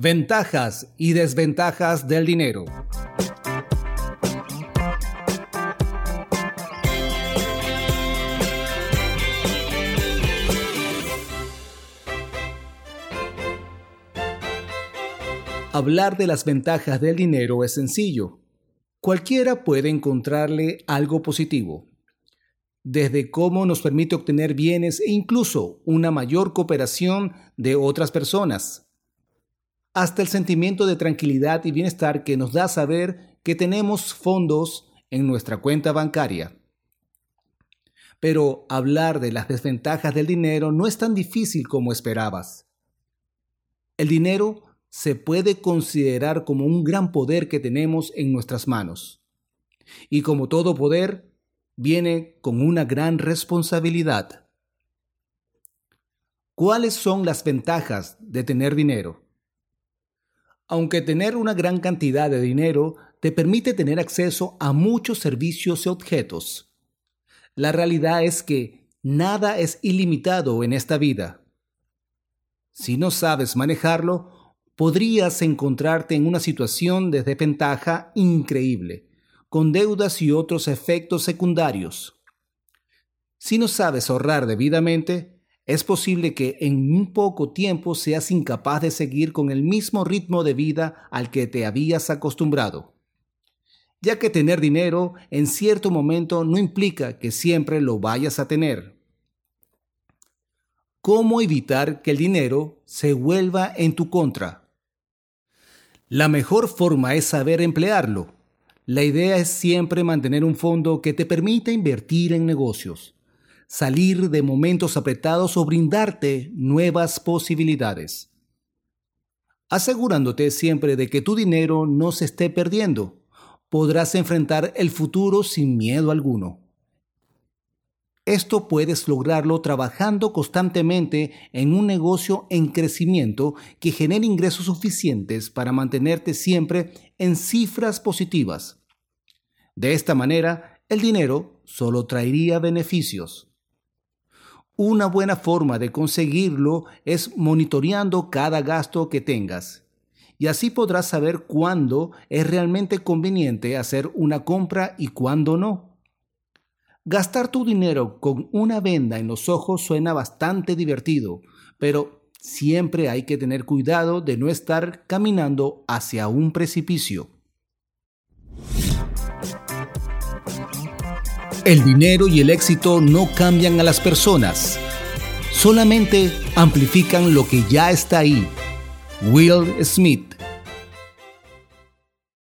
Ventajas y desventajas del dinero. Hablar de las ventajas del dinero es sencillo. Cualquiera puede encontrarle algo positivo, desde cómo nos permite obtener bienes e incluso una mayor cooperación de otras personas hasta el sentimiento de tranquilidad y bienestar que nos da saber que tenemos fondos en nuestra cuenta bancaria. Pero hablar de las desventajas del dinero no es tan difícil como esperabas. El dinero se puede considerar como un gran poder que tenemos en nuestras manos. Y como todo poder, viene con una gran responsabilidad. ¿Cuáles son las ventajas de tener dinero? Aunque tener una gran cantidad de dinero te permite tener acceso a muchos servicios y objetos, la realidad es que nada es ilimitado en esta vida. Si no sabes manejarlo, podrías encontrarte en una situación de desventaja increíble, con deudas y otros efectos secundarios. Si no sabes ahorrar debidamente, es posible que en un poco tiempo seas incapaz de seguir con el mismo ritmo de vida al que te habías acostumbrado, ya que tener dinero en cierto momento no implica que siempre lo vayas a tener. ¿Cómo evitar que el dinero se vuelva en tu contra? La mejor forma es saber emplearlo. La idea es siempre mantener un fondo que te permita invertir en negocios salir de momentos apretados o brindarte nuevas posibilidades. Asegurándote siempre de que tu dinero no se esté perdiendo, podrás enfrentar el futuro sin miedo alguno. Esto puedes lograrlo trabajando constantemente en un negocio en crecimiento que genere ingresos suficientes para mantenerte siempre en cifras positivas. De esta manera, el dinero solo traería beneficios. Una buena forma de conseguirlo es monitoreando cada gasto que tengas. Y así podrás saber cuándo es realmente conveniente hacer una compra y cuándo no. Gastar tu dinero con una venda en los ojos suena bastante divertido, pero siempre hay que tener cuidado de no estar caminando hacia un precipicio. El dinero y el éxito no cambian a las personas, solamente amplifican lo que ya está ahí. Will Smith